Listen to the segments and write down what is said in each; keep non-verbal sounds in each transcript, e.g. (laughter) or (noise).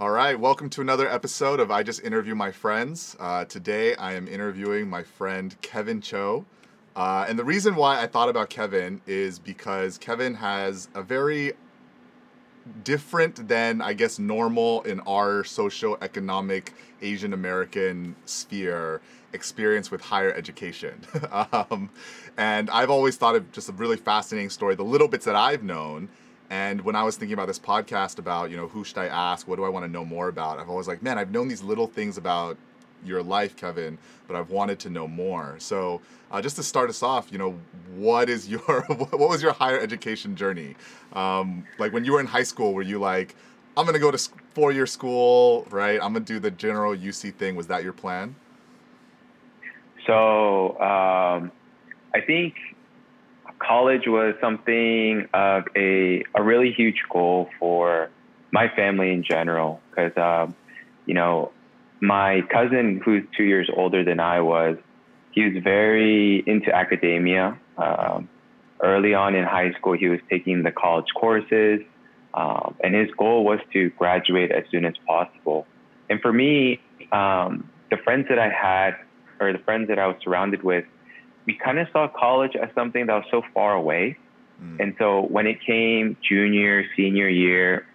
All right, welcome to another episode of I Just Interview My Friends. Uh, today I am interviewing my friend Kevin Cho. Uh, and the reason why I thought about Kevin is because Kevin has a very different than, I guess, normal in our socio-economic Asian American sphere experience with higher education. (laughs) um, and I've always thought of just a really fascinating story, the little bits that I've known and when I was thinking about this podcast about, you know, who should I ask? What do I want to know more about? I've always like, man, I've known these little things about your life, Kevin, but I've wanted to know more. So, uh, just to start us off, you know, what is your (laughs) what was your higher education journey? Um, like when you were in high school, were you like, I'm gonna go to four year school, right? I'm gonna do the general UC thing. Was that your plan? So um, I think college was something of a, a really huge goal for my family in general because, um, you know, my cousin who's two years older than I was, he was very into academia. Um, early on in high school, he was taking the college courses, um, and his goal was to graduate as soon as possible. And for me, um, the friends that I had, or the friends that I was surrounded with, we kind of saw college as something that was so far away. Mm. And so when it came junior, senior year,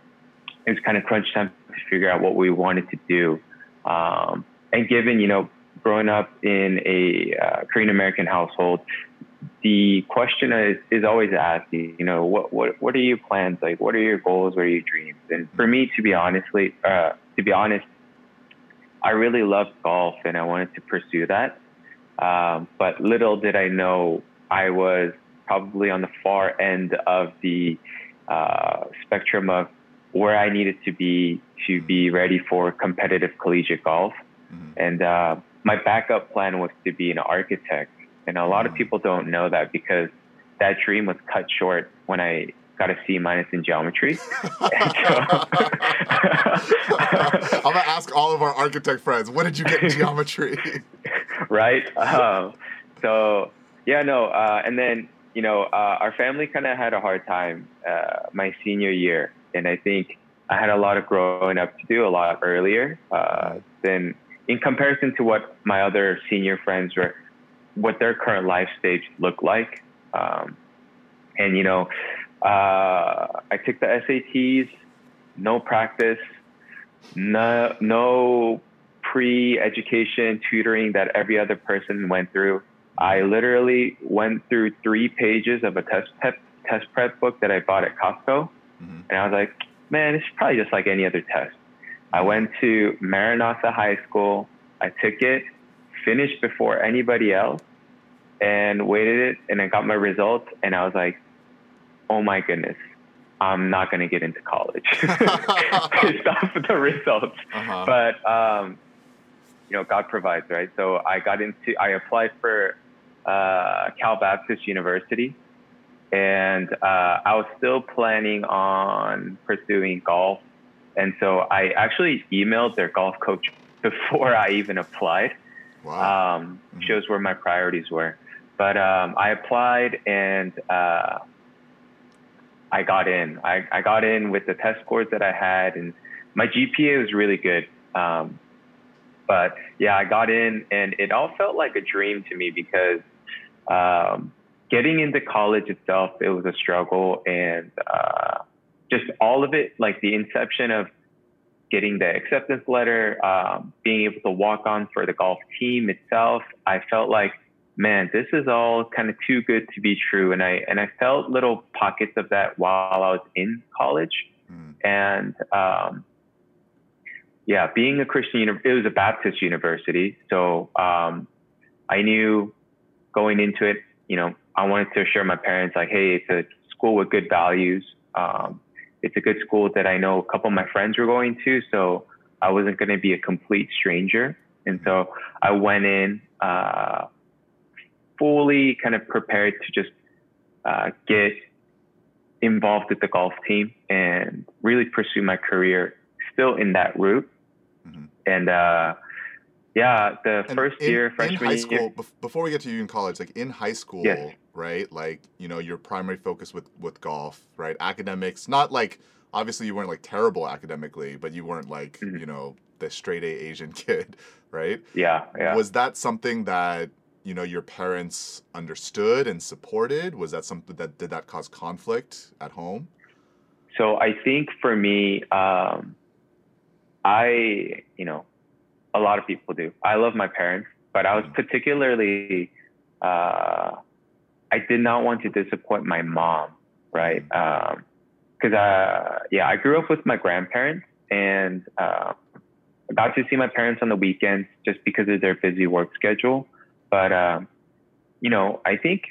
it was kind of crunch time to figure out what we wanted to do. Um, and given, you know, growing up in a uh, Korean American household, the question is, is always asked, you know, what, what, what are your plans? Like, what are your goals? What are your dreams? And for me, to be honestly, uh, to be honest, I really loved golf and I wanted to pursue that. Um, but little did I know I was probably on the far end of the uh, spectrum of where I needed to be to be ready for competitive collegiate golf. Mm-hmm. And uh, my backup plan was to be an architect. And a lot of mm-hmm. people don't know that because that dream was cut short when I got a C minus in geometry. (laughs) (laughs) so, I'm gonna ask all of our architect friends, what did you get in geometry? (laughs) right? (laughs) Um, so yeah, no, uh, and then you know, uh, our family kind of had a hard time uh, my senior year, and I think I had a lot of growing up to do a lot earlier uh, than in comparison to what my other senior friends were, what their current life stage looked like. Um, and you know, uh, I took the SATs, no practice, no no pre-education tutoring that every other person went through. I literally went through three pages of a test prep test prep book that I bought at Costco, mm-hmm. and I was like, man, it's probably just like any other test. I went to Maranatha High School. I took it, finished before anybody else, and waited it, and I got my results, and I was like, oh my goodness, I'm not going to get into college (laughs) (laughs) based off of the results. Uh-huh. But um, you know, God provides, right? So I got into, I applied for uh, Cal Baptist University, and uh, I was still planning on pursuing golf. And so I actually emailed their golf coach (laughs) before I even applied. Wow. Um, mm-hmm. Shows where my priorities were. But um, I applied and uh, I got in. I, I got in with the test scores that I had, and my GPA was really good. Um, but yeah, I got in and it all felt like a dream to me because um, getting into college itself, it was a struggle. And uh, just all of it, like the inception of getting the acceptance letter, um, being able to walk on for the golf team itself, I felt like, man, this is all kind of too good to be true. And I, and I felt little pockets of that while I was in college. Mm. And, um, yeah, being a Christian, it was a Baptist university. So um, I knew going into it, you know, I wanted to assure my parents, like, hey, it's a school with good values. Um, it's a good school that I know a couple of my friends were going to. So I wasn't going to be a complete stranger. And so I went in uh, fully kind of prepared to just uh, get involved with the golf team and really pursue my career still in that route. Mm-hmm. And uh, yeah, the and first in, year, freshman in high school, year, before we get to you in college, like in high school, yes. right? Like you know, your primary focus with with golf, right? Academics, not like obviously you weren't like terrible academically, but you weren't like Mhm. you know the straight A Asian (laughs) kid, right? Yeah, yeah. Was that something that you know your parents understood and supported? Was that something that did that cause conflict at home? So I think for me, um, I, you know, a lot of people do. I love my parents, but I was Mhm. particularly, uh, I did not want to disappoint my mom, right? Because, uh, yeah, I grew up with my grandparents and uh, got to see my parents on the weekends just because of their busy work schedule. But, um, you know, I think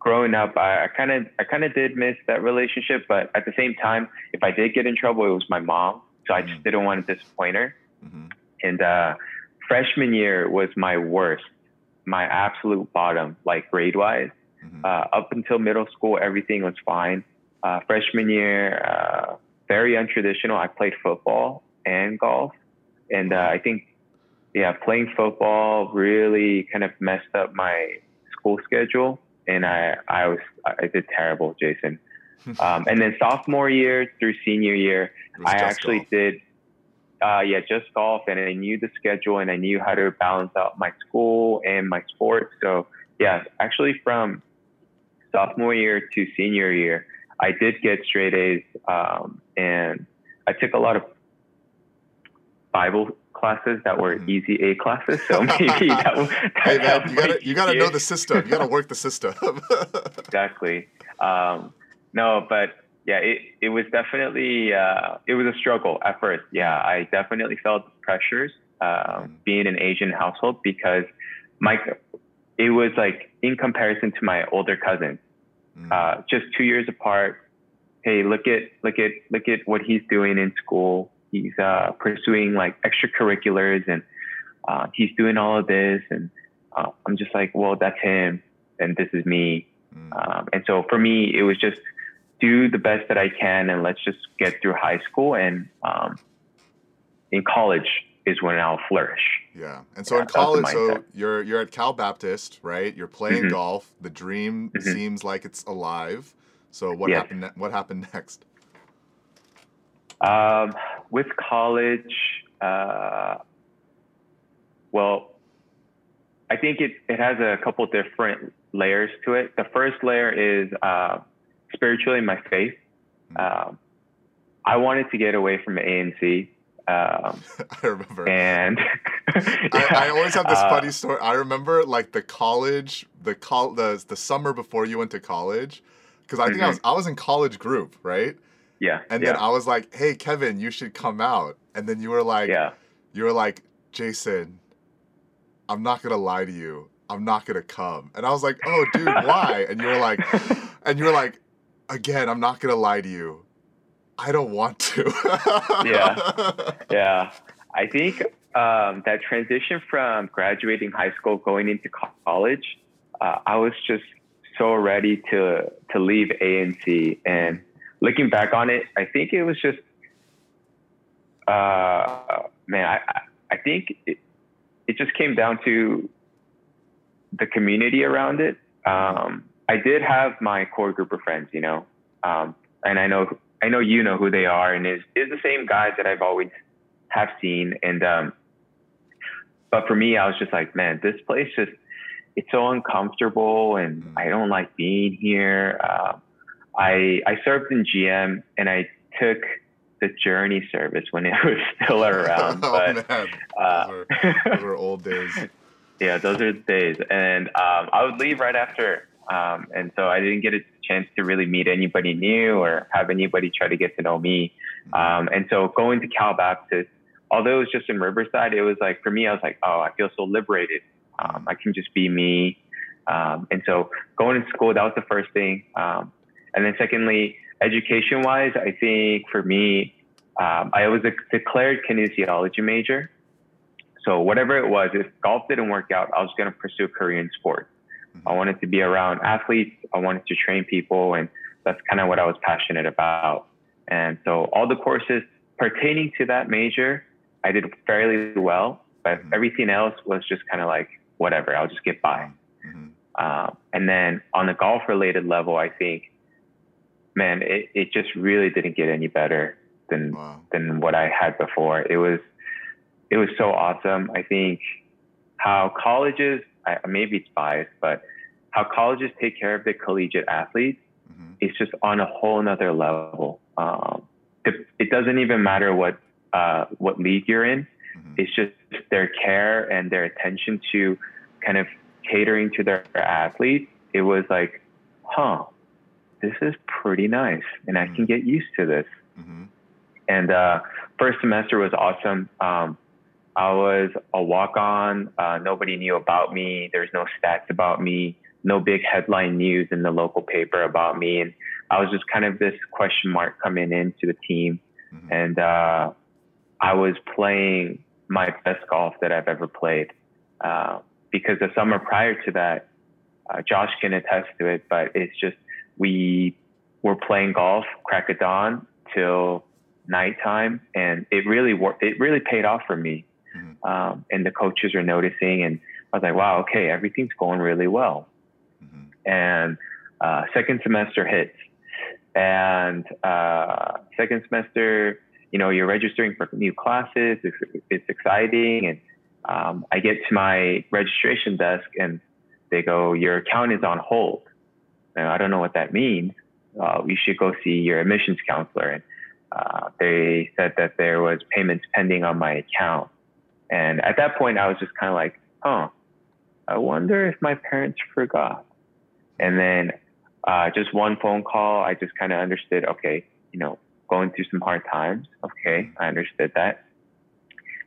growing up, I kind of I kind of did miss that relationship, but at the same time, if I did get in trouble, it was my mom, so I just Mhm. didn't want to disappoint her. hmm And uh, freshman year was my worst, my absolute bottom, like grade wise. hmm Uh, up until middle school, everything was fine. Uh, freshman year, uh, very untraditional. I played football and golf, and uh, I think, yeah, playing football really kind of messed up my school schedule, and I I was I did terrible, Jason. (laughs) Um, and then sophomore year through senior year, I actually golf. did, uh, yeah, just golf, and I knew the schedule, and I knew how to balance out my school and my sports. So yeah, actually from sophomore year to senior year, I did get straight A's, um, and I took a lot of Bible classes that were Mhm. easy A classes. So (laughs) maybe that, w- that Hey man, you gotta you gotta know the system. You gotta work the system. (laughs) exactly. Um, no, but yeah, it, it was definitely uh, it was a struggle at first. Yeah, I definitely felt the pressures um, Mhm. being an Asian household because my it was like in comparison to my older cousins, Mm. uh, just two years apart. Hey, look at look at look at what he's doing in school. He's uh, pursuing like extracurriculars and uh, he's doing all of this, and uh, I'm just like, well, that's him, and this is me. Mm. Um, and so for me, it was just do the best that I can and let's just get through high school. And um, in college is when I'll flourish. Yeah, and so Yeah, in that was the college, so you're you're at Cal Baptist, right? You're playing Mhm. golf. The dream Mhm. seems like it's alive. So what Yes. happened? Ne- what happened next? Um, with college, uh, well, I think it, it has a couple different layers to it. The first layer is uh, spiritually my faith. Um, I wanted to get away from ANC. Um, (laughs) I remember. and I, (laughs) I always have this Uh, funny story. I remember like the college, the col, the the summer before you went to college, because I think I was I was in college group, right? Yeah. And yeah, then I was like, "Hey, Kevin, you should come out." And then you were like, yeah. "You were like, Jason, I'm not gonna lie to you. I'm not gonna come." And I was like, "Oh, dude, why?" And you were like, (laughs) and you were like, "Again, I'm not gonna lie to you. I don't want to." Yeah. (laughs) yeah. I think um, that transition from graduating high school going into college, uh, I was just so ready to to leave ANC. And looking back on it, I think it was just, uh, man, I I- think it, it just came down to the community around it. Um, I did have my core group of friends, you know, um, and I know I know you know who they are, and is is the same guys that I've always have seen. And um, but for me, I was just like, man, this place just it's so uncomfortable, and Mm. I don't like being here. Uh, I I served in GM, and I took the Journey service when it (laughs) was still around, (laughs) oh but. man, Uh, those, were, those were old days. (laughs) yeah, those are the days. And um, I would leave right after. Um, and so I didn't get a chance to really meet anybody new or have anybody try to get to know me. Um, and so going to Cal Baptist, although it was just in Riverside, it was like, for me, I was like, oh, I feel so liberated. Um, I can just be me. Um, and so going to school, that was the first thing. Um, and then secondly, education wise, I think for me, um, I was a declared kinesiology major. So whatever it was, if golf didn't work out, I was going to pursue in sports. I wanted to be around athletes. I wanted to train people, and that's kind of what I was passionate about. And so all the courses pertaining to that major, I did fairly well, but Mhm. everything else was just kind of like whatever. I'll just get by. Mhm. Um, and then on the golf related level, I think man, it, it just really didn't get any better than Wow. than what I had before. It was it was so awesome. I think how colleges, I, maybe it's biased, but how colleges take care of the collegiate athletes hmm is just on a whole nother level. Um, it, it doesn't even matter what uh, what league you're in. hmm It's just their care and their attention to kind of catering to their athletes. It was like, huh, this is pretty nice, and I can get used to this. hmm And uh, first semester was awesome. Um, I was a walk on. Uh, nobody knew about me. There's no stats about me. No big headline news in the local paper about me. And I was just kind of this question mark coming into the team. hmm And uh, I was playing my best golf that I've ever played. Uh, because the summer prior to that, uh, Josh can attest to it, but it's just we were playing golf crack of dawn till nighttime, and it really worked. It really paid off for me. Um, and the coaches are noticing, and I was like, wow, okay, everything's going really well. Hmm and uh, second semester hits. And uh, second semester you know you're registering for new classes it's, it's exciting and um, i get to my registration desk and they go your account is on hold. And i don't know what that means. Uh, you should go see your admissions counselor. And uh, they said that there was payments pending on my account and at that point i was just kind of like huh i wonder if my parents forgot and then uh, just one phone call, I just kind of understood, okay, you know, going through some hard times. Okay, I understood that.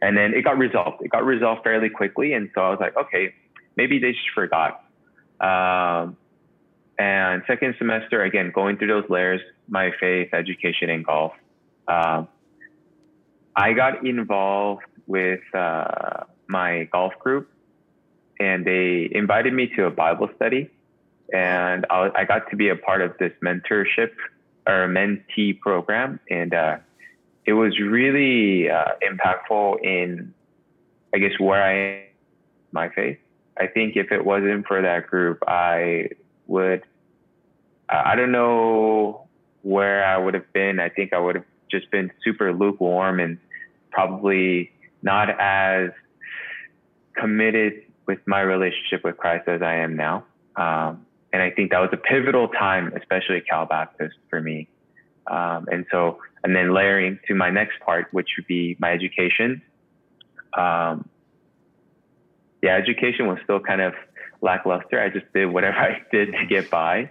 And then it got resolved. It got resolved fairly quickly. And so I was like, okay, maybe they just forgot. Um, and second semester, again, going through those layers, my faith, education, and golf. Um, I got involved with uh, my golf group, and they invited me to a Bible study and I, I got to be a part of this mentorship or mentee program, and uh, it was really uh, impactful in, I guess, where I am, my faith. I think if it wasn't for that group, I would, I I don't know where I would have been. I think I would have just been super lukewarm and probably not as committed with my relationship with Christ as I am now. Um, and I think that was a pivotal time, especially Cal Baptist for me. Um, and so, and then layering to my next part, which would be my education. Um, yeah, education was still kind of lackluster. I just did whatever (laughs) I did to get by.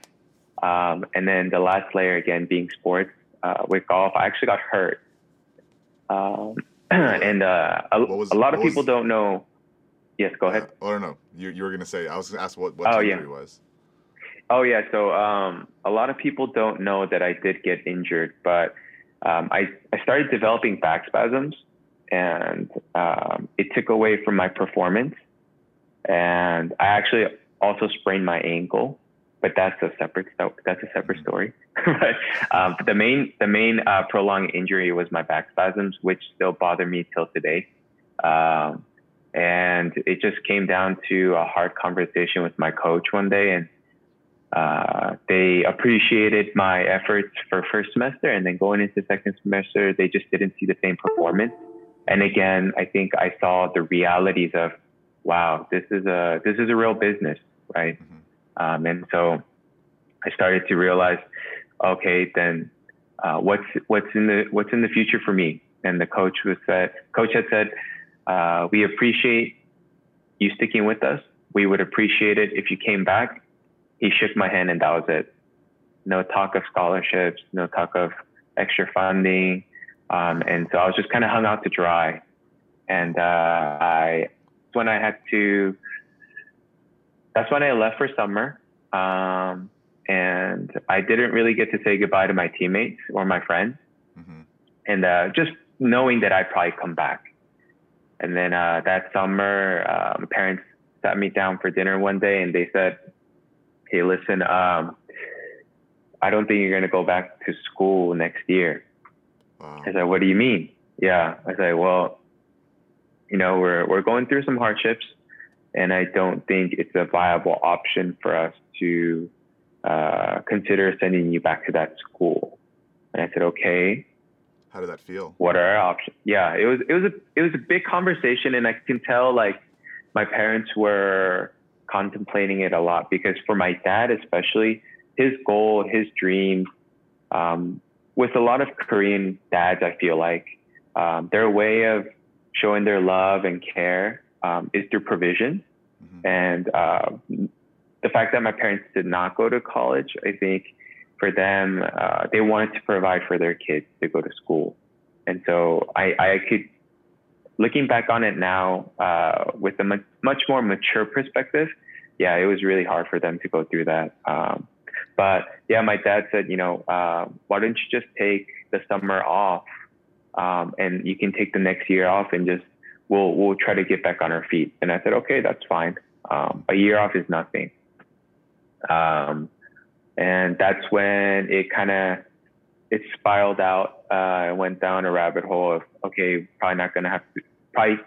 Um, and then the last layer again being sports uh, with golf. I actually got hurt, um, (clears throat) and uh, a, was- a lot of what was- people don't know. Yes, go ahead. Uh, oh no, you you were gonna say. I was gonna ask what what Oh, the yeah. injury was. Oh yeah, so um, a lot of people don't know that I did get injured, but um, I I started developing back spasms, and um, it took away from my performance, and I actually also sprained my ankle, but that's a separate that's a separate story. (laughs) but, um, but the main the main uh, prolonged injury was my back spasms, which still bother me till today. Um, and it just came down to a hard conversation with my coach one day, and uh, they appreciated my efforts for first semester, and then going into second semester, they just didn't see the same performance. And again, I think I saw the realities of, wow, this is a this is a real business, right? Mhm. Um, and so I started to realize, okay, then uh, what's what's in the what's in the future for me? And the coach was said, coach had said, uh, we appreciate you sticking with us. We would appreciate it if you came back. He shook my hand and that was it. No talk of scholarships, no talk of extra funding. Um, and so I was just kind of hung out to dry. And uh, I, when I had to, that's when I left for summer. Um, and I didn't really get to say goodbye to my teammates or my friends. hmm And uh, just knowing that I'd probably come back. And then uh, that summer, uh, my parents sat me down for dinner one day and they said, Hey, listen, um, I don't think you're going to go back to school next year. Wow. I said, What do you mean? Yeah. I said, Well, you know, we're, we're going through some hardships and I don't think it's a viable option for us to uh, consider sending you back to that school. And I said, okay. How did that feel? What are our options? Yeah, it was it was a it was a big conversation, and I can tell like my parents were contemplating it a lot because for my dad especially, his goal, his dream, um, with a lot of Korean dads, I feel like um, their way of showing their love and care um, is through provision. Mm-hmm. And uh, the fact that my parents did not go to college, I think for them, uh, they wanted to provide for their kids to go to school. And so I, I could, looking back on it now uh, with a much more mature perspective, yeah, it was really hard for them to go through that. Um, but yeah, my dad said, you know, uh, why don't you just take the summer off, um, and you can take the next year off, and just we'll we'll try to get back on our feet. And I said, okay, that's fine. Um, a year off is nothing. Um, and that's when it kind of it spiraled out. Uh, I went down a rabbit hole of okay, probably not gonna have to, probably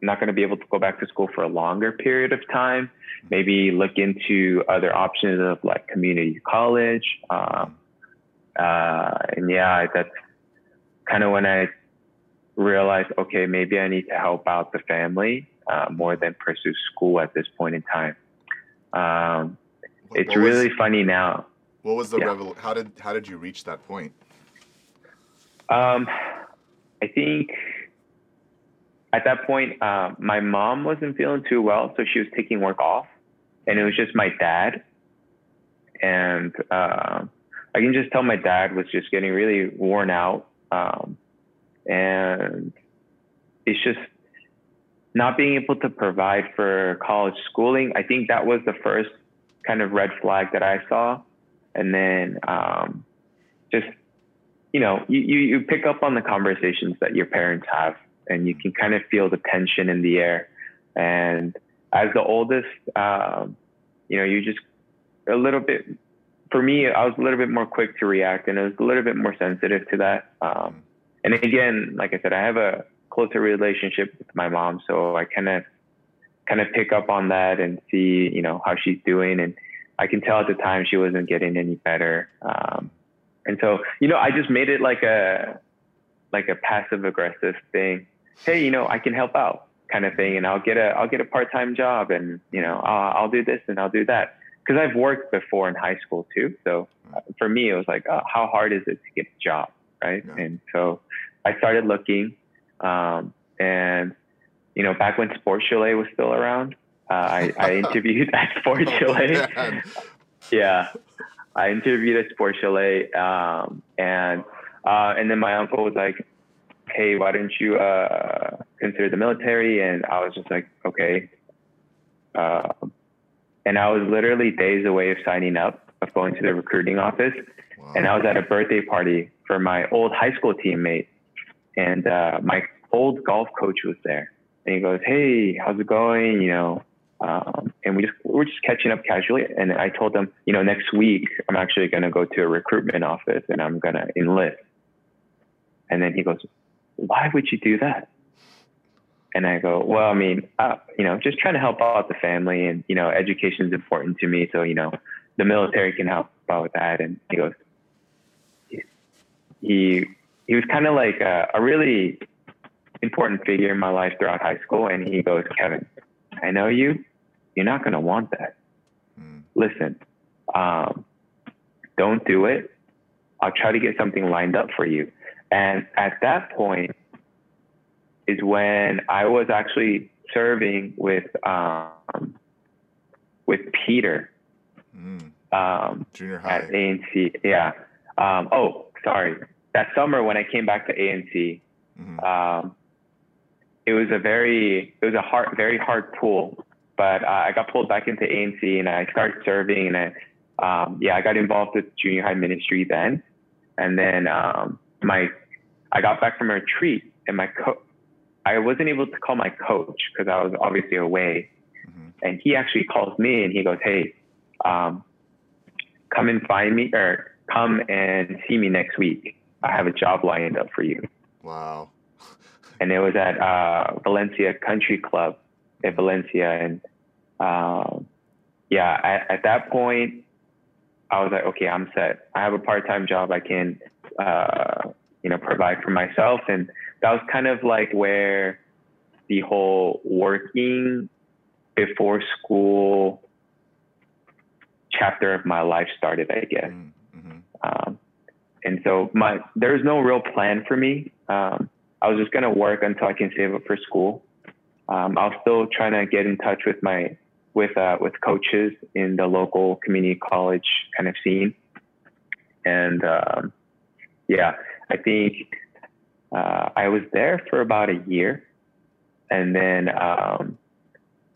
not gonna be able to go back to school for a longer period of time maybe look into other options of like community college. Um, uh, and yeah, that's kind of when I realized, okay, maybe I need to help out the family uh, more than pursue school at this point in time. Um, it's really funny now. What was the yeah. revel- How did how did you reach that point? Um, I think at that point, uh, my mom wasn't feeling too well, so she was taking work off and it was just my dad. And uh, I can just tell my dad was just getting really worn out. Um, and it's just not being able to provide for college schooling. I think that was the first kind of red flag that I saw. And then um, just, you know, you, you, you pick up on the conversations that your parents have and you can kind of feel the tension in the air. And as the oldest, um, you know, you just a little bit. For me, I was a little bit more quick to react, and I was a little bit more sensitive to that. Um, and again, like I said, I have a closer relationship with my mom, so I kind of kind of pick up on that and see, you know, how she's doing. And I can tell at the time she wasn't getting any better. Um, and so, you know, I just made it like a like a passive aggressive thing. Hey, you know, I can help out kind of thing and I'll get a I'll get a part-time job and you know I'll, I'll do this and I'll do that because I've worked before in high school too so uh, for me it was like oh, how hard is it to get a job right yeah. and so I started looking um, and you know back when Sports Chalet was still around uh, I, I (laughs) interviewed at Sports oh, (laughs) yeah I interviewed at Sports Chalet um, and uh, and then my uncle was like hey, why don't you uh, consider the military? And I was just like, okay. Uh, and I was literally days away of signing up, of going to the recruiting office. Wow. And I was at a birthday party for my old high school teammate. And uh, my old golf coach was there. And he goes, hey, how's it going? You know, um, and we just we are just catching up casually. And I told them, you know, next week I'm actually going to go to a recruitment office and I'm going to enlist. And then he goes, why would you do that? And I go, well, I mean, uh, you know, just trying to help out the family and, you know, education is important to me. So, you know, the military can help out with that. And he goes, he, he was kind of like a, a really important figure in my life throughout high school. And he goes, Kevin, I know you, you're not going to want that. Mm. Listen, um, don't do it. I'll try to get something lined up for you. And at that point is when I was actually serving with um, with Peter mm. um, junior high at ANC. Yeah. Um, oh, sorry. That summer when I came back to ANC, mm-hmm. um, it was a very it was a hard very hard pull. But uh, I got pulled back into ANC and I started serving and I um, yeah I got involved with junior high ministry then, and then um, my I got back from a retreat and my co- I wasn't able to call my coach because I was obviously away. Mm-hmm. And he actually calls me and he goes, Hey, um, come and find me or come and see me next week. I have a job lined up for you. Wow. and it was at uh, Valencia Country Club in Valencia. And um, yeah, at, at that point, I was like, okay, I'm set. I have a part-time job. I can, uh, you know, provide for myself. And that was kind of like where the whole working before school chapter of my life started, I guess. Mm-hmm. Um, and so my there's no real plan for me. Um, I was just gonna work until I can save up for school. Um, I was still trying to get in touch with my with uh, with coaches in the local community college kind of scene, and um, yeah, I think uh, I was there for about a year, and then um,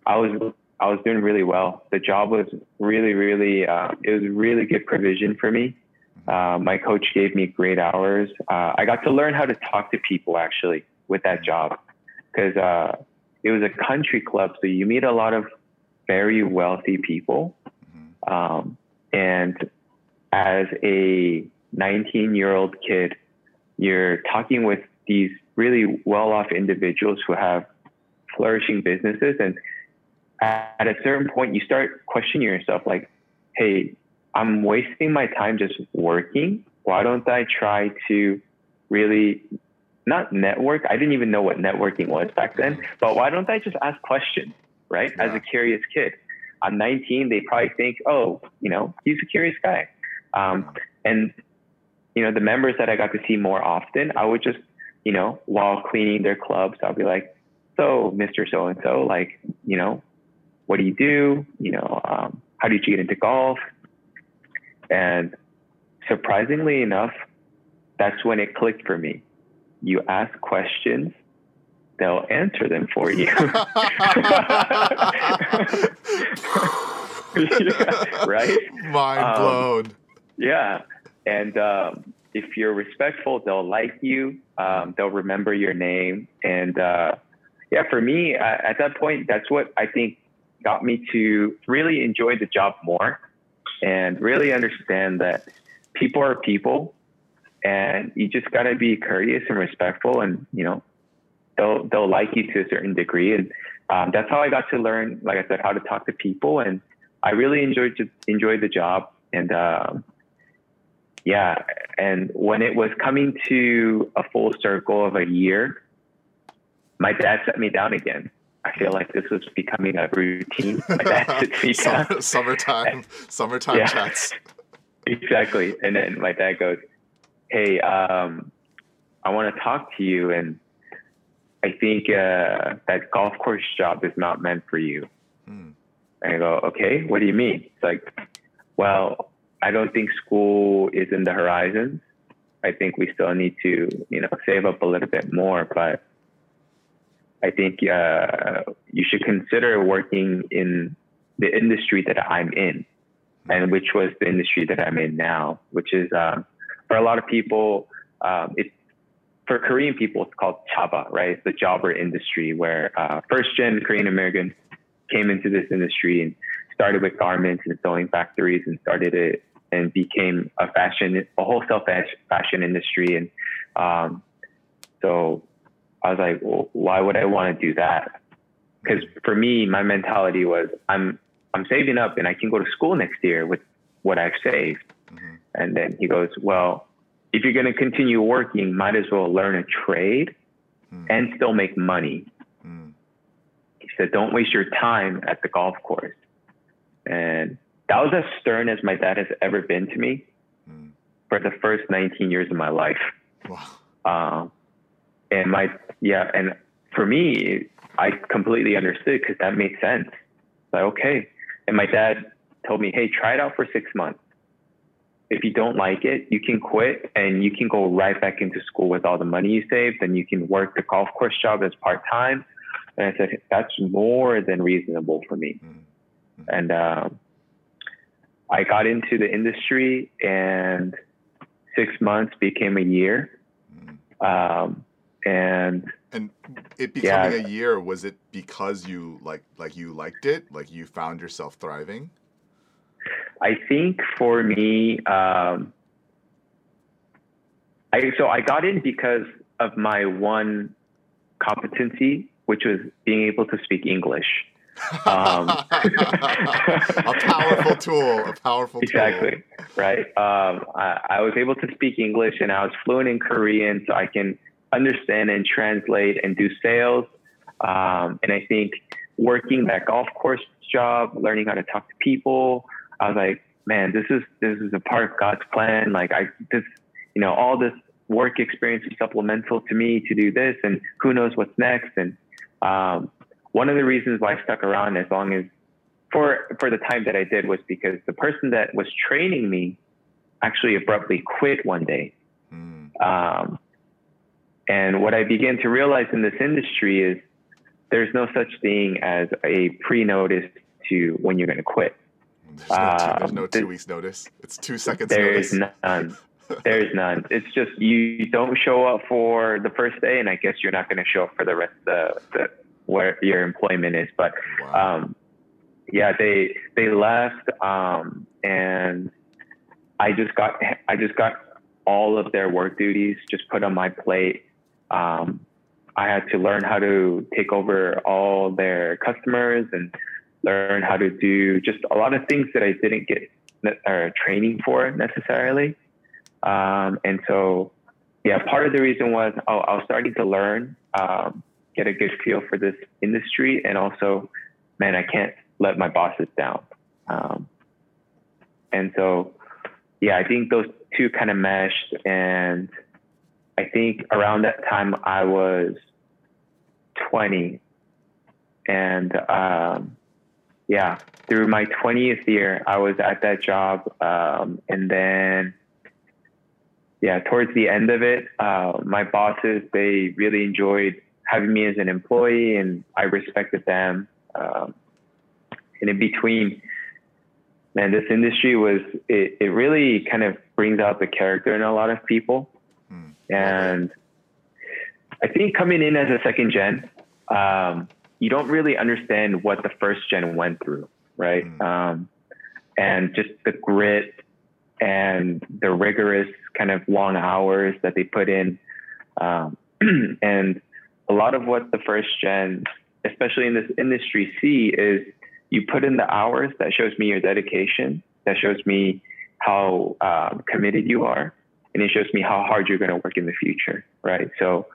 I was I was doing really well. The job was really really uh, it was really good provision for me. Uh, my coach gave me great hours. Uh, I got to learn how to talk to people actually with that job because uh, it was a country club, so you meet a lot of very wealthy people. Um, and as a 19 year old kid, you're talking with these really well off individuals who have flourishing businesses. And at a certain point, you start questioning yourself like, hey, I'm wasting my time just working. Why don't I try to really not network? I didn't even know what networking was back then, but why don't I just ask questions, right? Yeah. As a curious kid. I'm 19. They probably think, oh, you know, he's a curious guy. Um, and, you know, the members that I got to see more often, I would just, you know, while cleaning their clubs, I'll be like, so, Mr. So and so, like, you know, what do you do? You know, um, how did you get into golf? And surprisingly enough, that's when it clicked for me. You ask questions, they'll answer them for you. (laughs) (laughs) yeah, right? Mind um, blown. Um, yeah. And um, if you're respectful, they'll like you, um, they'll remember your name. And uh, yeah, for me, uh, at that point, that's what I think got me to really enjoy the job more and really understand that people are people and you just got to be courteous and respectful and you know they'll they'll like you to a certain degree and um, that's how I got to learn like I said how to talk to people and I really enjoyed enjoyed the job and um, yeah and when it was coming to a full circle of a year my dad set me down again I feel like this was becoming a routine. (laughs) Like (laughs) Summer, summertime, summertime yeah, chats. (laughs) Exactly. And then my dad goes, "Hey, um, I want to talk to you, and I think uh, that golf course job is not meant for you." Hmm. And I go, "Okay, what do you mean?" It's like, "Well, I don't think school is in the horizons. I think we still need to, you know, save up a little bit more, but." I think uh, you should consider working in the industry that I'm in, and which was the industry that I'm in now, which is um, for a lot of people, um, it's for Korean people, it's called chaba, right? It's the jobber industry where uh, first gen Korean Americans came into this industry and started with garments and sewing factories and started it and became a fashion, a wholesale fashion industry. And um, so I was like, well, why would I want to do that? Because for me, my mentality was, I'm I'm saving up and I can go to school next year with what I've saved. Mm-hmm. And then he goes, well, if you're going to continue working, might as well learn a trade mm. and still make money. Mm. He said, don't waste your time at the golf course. And that was as stern as my dad has ever been to me mm. for the first 19 years of my life. Wow. Um, and my, yeah, and for me, I completely understood because that made sense. Like, okay. And my dad told me, hey, try it out for six months. If you don't like it, you can quit and you can go right back into school with all the money you saved and you can work the golf course job as part time. And I said, that's more than reasonable for me. Mm-hmm. And um, I got into the industry and six months became a year. Mm-hmm. Um, and and it becoming yeah, a year was it because you like like you liked it like you found yourself thriving i think for me um i so i got in because of my one competency which was being able to speak english Um, (laughs) a powerful tool, a powerful exactly, tool. right? Um, I, I was able to speak English and I was fluent in Korean, so I can understand and translate and do sales. Um, and I think working that golf course job, learning how to talk to people, I was like, man, this is this is a part of God's plan. Like I this, you know, all this work experience is supplemental to me to do this, and who knows what's next. And um, one of the reasons why I stuck around as long as for for the time that I did was because the person that was training me actually abruptly quit one day. Mm. Um, and what I began to realize in this industry is there's no such thing as a pre-notice to when you're going to quit. There's no, two, there's no um, two weeks notice. It's two seconds. There's notice. none. There's none. It's just you don't show up for the first day, and I guess you're not going to show up for the rest of the, the where your employment is. But wow. um, yeah, they they left, um, and I just got I just got all of their work duties just put on my plate. Um, I had to learn how to take over all their customers and learn how to do just a lot of things that I didn't get uh, training for necessarily. Um, and so, yeah, part of the reason was oh, I was starting to learn, um, get a good feel for this industry, and also, man, I can't let my bosses down. Um, and so, yeah, I think those two kind of meshed, and I think around that time I was 20. And um, yeah, through my 20th year, I was at that job. Um, and then, yeah, towards the end of it, uh, my bosses, they really enjoyed having me as an employee and I respected them. Um, and in between, man, this industry was, it, it really kind of brings out the character in a lot of people. And I think coming in as a second gen, um, you don't really understand what the first gen went through, right? Mm. Um, and just the grit and the rigorous kind of long hours that they put in. Um, (clears throat) and a lot of what the first gen, especially in this industry, see is you put in the hours that shows me your dedication, that shows me how um, committed you are, and it shows me how hard you're going to work in the future, right? So,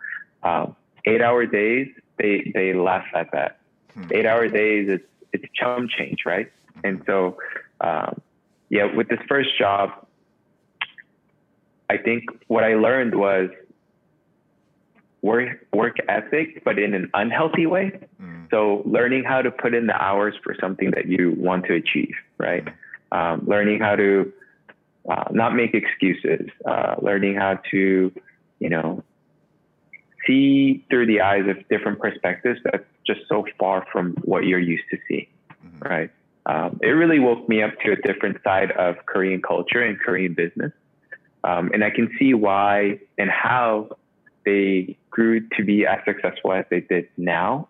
um, eight hour days, they they laugh at that. Hmm. Eight hour days, it's it's chum change, right? And so, um, yeah, with this first job, I think what I learned was work work ethic, but in an unhealthy way. Mm. So learning how to put in the hours for something that you want to achieve, right? Mm. Um, learning how to uh, not make excuses, uh, learning how to, you know, see through the eyes of different perspectives that's just so far from what you're used to see, mm-hmm. right? Um, it really woke me up to a different side of Korean culture and Korean business. Um, and I can see why and how they grew to be as successful as they did now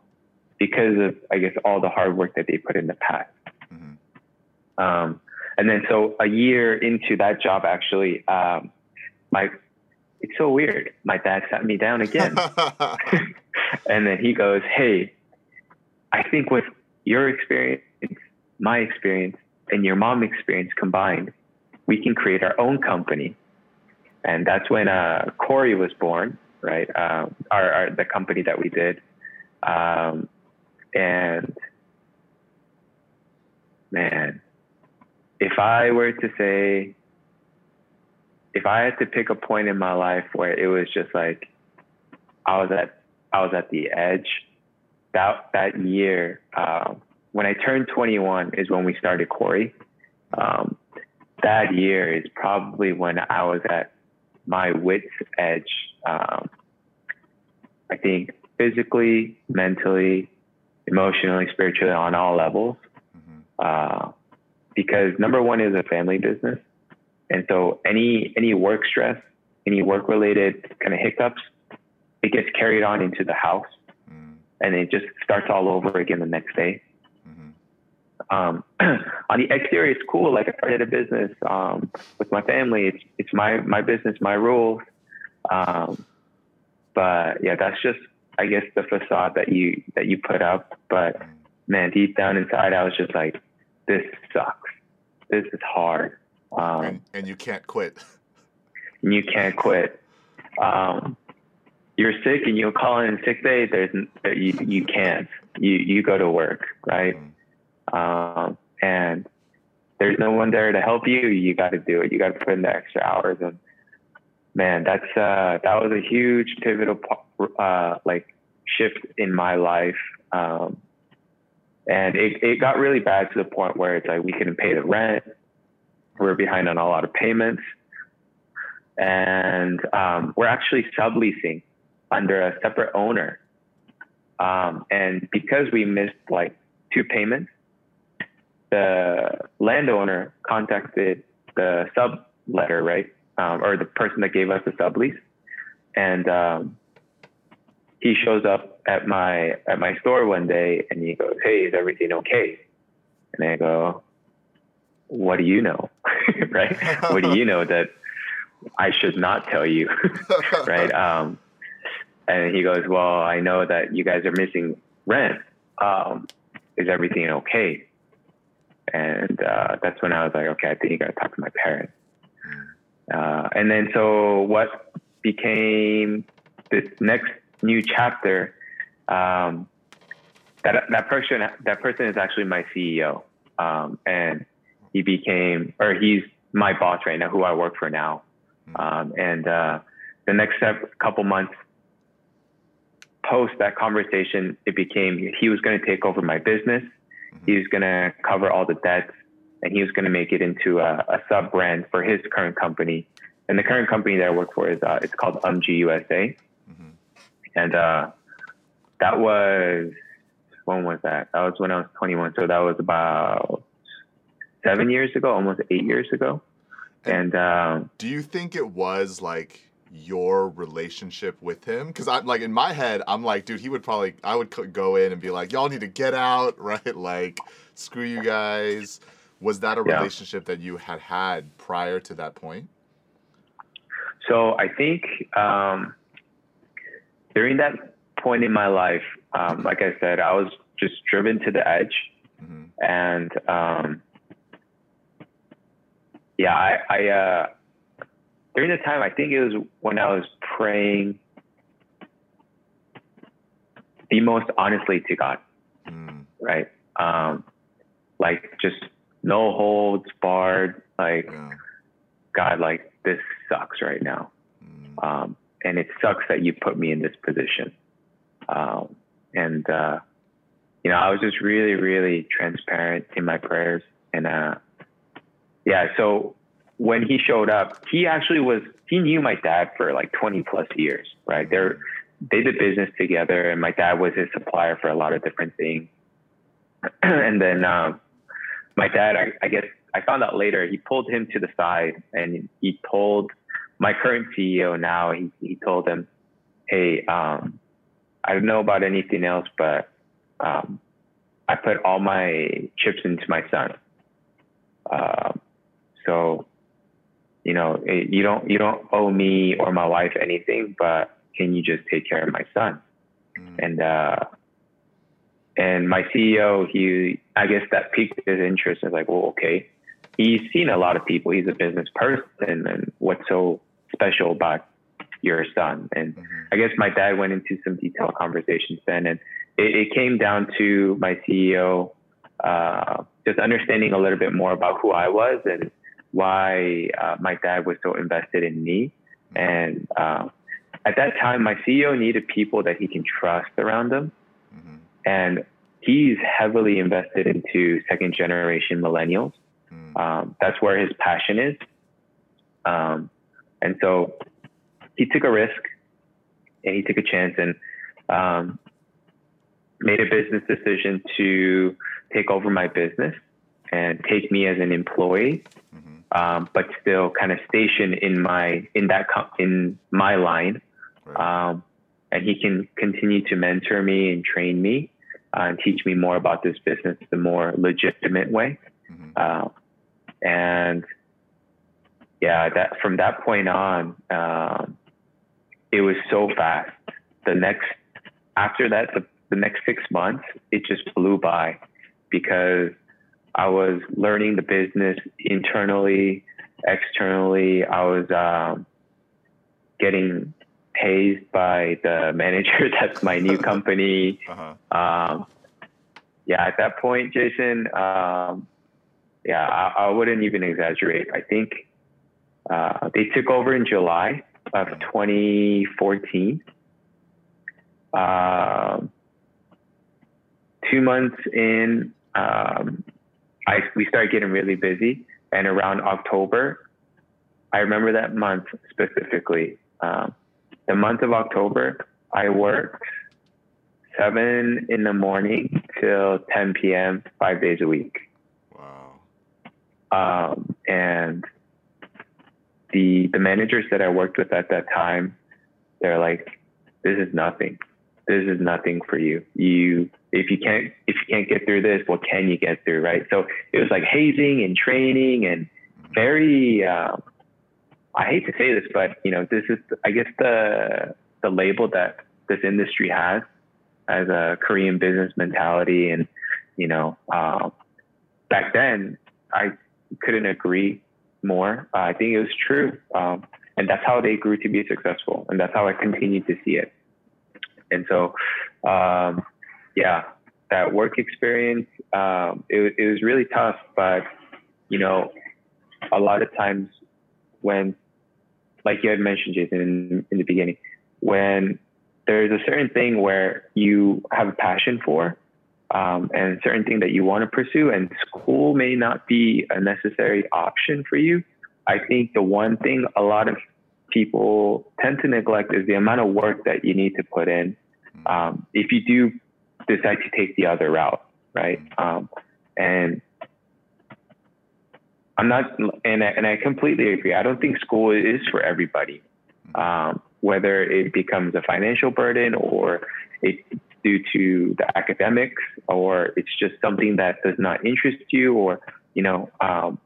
because of, I guess, all the hard work that they put in the past. Mm-hmm. Um, and then, so a year into that job, actually, um, my it's so weird. My dad sat me down again. (laughs) and then he goes, Hey, I think with your experience, my experience, and your mom experience combined, we can create our own company. And that's when uh, Corey was born, right? Um, our, our, the company that we did. Um, and man, if I were to say if I had to pick a point in my life where it was just like I was at I was at the edge, that that year uh, when I turned 21 is when we started Corey. Um, that year is probably when I was at my wits edge. Um, I think physically, mentally, emotionally, spiritually, on all levels. Mm-hmm. Uh, because number one is a family business. And so any any work stress, any work related kind of hiccups, it gets carried on into the house, mm. and it just starts all over again the next day. Mm-hmm. Um, (clears throat) on the exterior, it's cool. Like I started a business um, with my family. It's it's my my business, my rules. Um, but yeah, that's just I guess the facade that you that you put up. But man, deep down inside, I was just like, this sucks. This is hard. Um, and, and you can't quit. and you can't quit. Um, you're sick and you call in sick day. There's you you can't. You you go to work, right? Mm. Um, and there's no one there to help you. You got to do it. You got to put in the extra hours. And man, that's uh, that was a huge pivotal uh, like shift in my life. Um, and it, it got really bad to the point where it's like we couldn't pay the rent. We're behind on a lot of payments. And um, we're actually subleasing under a separate owner. Um, and because we missed like two payments, the landowner contacted the subletter, right? Um, or the person that gave us the sublease. And um, he shows up at my at my store one day and he goes, "Hey, is everything okay?" And I go, "What do you know, (laughs) right? what do you know that I should not tell you, (laughs) right?" Um, and he goes, "Well, I know that you guys are missing rent. Um, is everything okay?" And uh, that's when I was like, "Okay, I think you got to talk to my parents." Uh, and then so what became this next new chapter, um, that that person that person is actually my CEO, um, and he became or he's my boss right now, who I work for now. Hmm. Um, and uh, the next step, couple months post that conversation, it became he was going to take over my business. Mm-hmm. He was going to cover all the debts, and he was going to make it into a, a sub brand for his current company. And the current company that I work for is uh, it's called UMG USA and uh, that was when was that? That was when I was 21. So that was about seven years ago, almost eight years ago. And, and um, do you think it was like your relationship with him? Because I'm like in my head, I'm like, dude, he would probably I would go in and be like, y'all need to get out, (laughs) right? Like, screw you guys. Was that a relationship that you had had prior to that point? So I think um, during that point in my life, um, like I said, I was just driven to the edge. Mm-hmm. And um, yeah, I, I uh, during the time, I think it was when I was praying the most honestly to God, mm. right? Um, like just no holds barred, like yeah. God, like this sucks right now. Mm. Um, and it sucks that you put me in this position. Um, and uh, you know, I was just really, really transparent in my prayers, and uh, yeah. So when he showed up, he actually was he knew my dad for like 20 plus years, right? They're they did business together, and my dad was his supplier for a lot of different things. (clears throat) and then um, my dad, I, I guess I found out later, he pulled him to the side and he told my current CEO now, he, he told him, hey, um, I don't know about anything else, but um, I put all my chips into my son. Uh, so, you know, it, you don't you don't owe me or my wife anything, but can you just take care of my son? Mm. And uh, and my CEO, he I guess that piqued his interest. I was like, well, okay, he's seen a lot of people. He's a business person, and what's so special about your son? And mm-hmm. I guess my dad went into some detailed conversations then, and it, it came down to my CEO uh, just understanding a little bit more about who I was and why uh, my dad was so invested in me. Mm-hmm. And uh, at that time, my CEO needed people that he can trust around him. Mm-hmm. And he's heavily invested into second generation millennials. Mm. Um, that's where his passion is. Um, and so he took a risk and he took a chance and um, made a business decision to take over my business and take me as an employee, mm-hmm. um, but still kind of station in my in that in my line, right. um, and he can continue to mentor me and train me uh, and teach me more about this business the more legitimate way. Mm-hmm. Uh, and yeah, that from that point on, um, it was so fast. The next after that, the, the next six months, it just flew by because I was learning the business internally, externally. I was um, getting paid by the (laughs) manager. That's my new company. Uh-huh. Um, yeah, at that point, Jason, um, yeah, I, I, wouldn't even exaggerate. I think uh, they took over in July of 2014. Um, two months in, um, I we started getting really busy, and around October, I remember that month specifically. Um, the month of October, I worked seven in the morning till 10 p.m. five days a week. Wow. Um, and the the managers that I worked with at that time, they're like, "This is nothing. This is nothing for you. You if you can't if you can't get through this, what can you get through, right?" So it was like hazing and training and very. Um, I hate to say this, but you know, this is I guess the the label that this industry has as a Korean business mentality, and you know, uh, back then I couldn't agree more. Uh, I think it was true. Um, and that's how they grew to be successful. And that's how I continue to see it. And so, um, yeah, that work experience, um, it, it was really tough, but, you know, a lot of times when, like you had mentioned, Jason, in, in the beginning, when there's a certain thing where you have a passion for, um, and certain thing that you want to pursue, and school may not be a necessary option for you. I think the one thing a lot of people tend to neglect is the amount of work that you need to put in um, if you do decide to take the other route, right? Um, and I'm not, and I, and I completely agree. I don't think school is for everybody. Um, whether it becomes a financial burden or it's due to the academics or it's just something that does not interest you or you know um,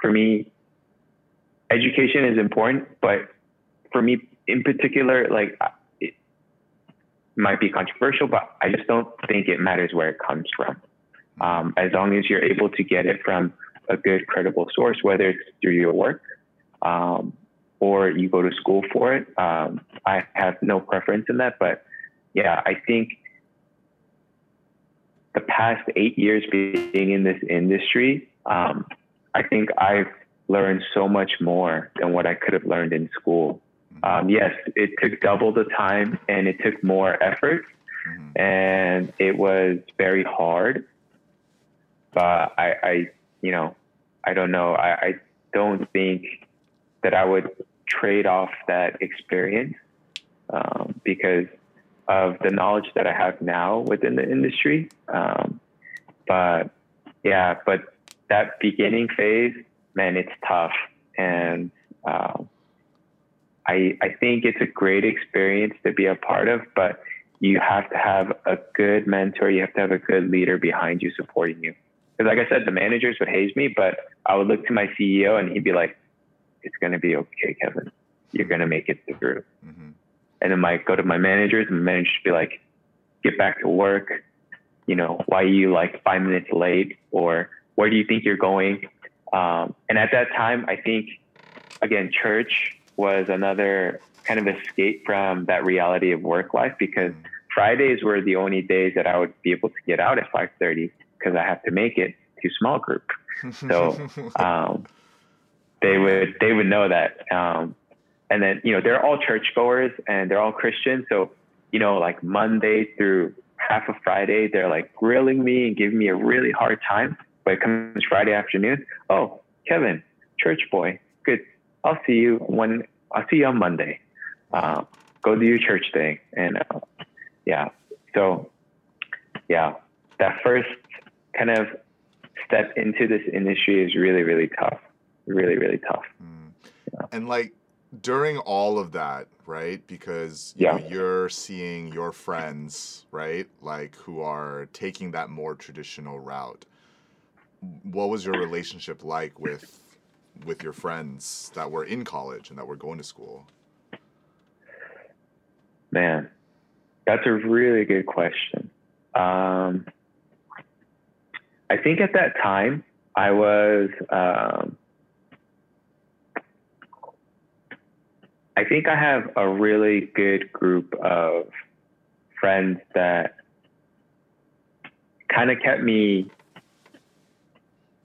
for me education is important but for me in particular like it might be controversial but i just don't think it matters where it comes from. Um, as long as you're able to get it from a good credible source whether it's through your work um, or you go to school for it um, i have no preference in that but yeah i think the past eight years being in this industry, um, I think I've learned so much more than what I could have learned in school. Um, yes, it took double the time and it took more effort and it was very hard. But I, I you know, I don't know. I, I don't think that I would trade off that experience um, because of the knowledge that I have now within the industry. Um, but yeah, but that beginning phase, man, it's tough. And um, I, I think it's a great experience to be a part of, but you have to have a good mentor. You have to have a good leader behind you supporting you. Because, like I said, the managers would haze me, but I would look to my CEO and he'd be like, it's going to be okay, Kevin. You're going to make it through. Mm-hmm and then might go to my managers and my managers be like, get back to work. You know, why are you like five minutes late or where do you think you're going? Um, and at that time, I think, again, church was another kind of escape from that reality of work life because Fridays were the only days that I would be able to get out at 5:30 because I have to make it to small group. So (laughs) um, they would they would know that. Um, and then you know they're all churchgoers and they're all Christians. So you know like Monday through half of Friday, they're like grilling me and giving me a really hard time. But it comes Friday afternoon, oh Kevin, church boy, good. I'll see you when I'll see you on Monday. Uh, go do your church thing, and uh, yeah. So yeah, that first kind of step into this industry is really really tough, really really tough. Mm. Yeah. And like during all of that, right? Because you yeah. know, you're seeing your friends, right? Like who are taking that more traditional route. What was your relationship like with with your friends that were in college and that were going to school? Man, that's a really good question. Um, I think at that time I was. Um, I think I have a really good group of friends that kind of kept me.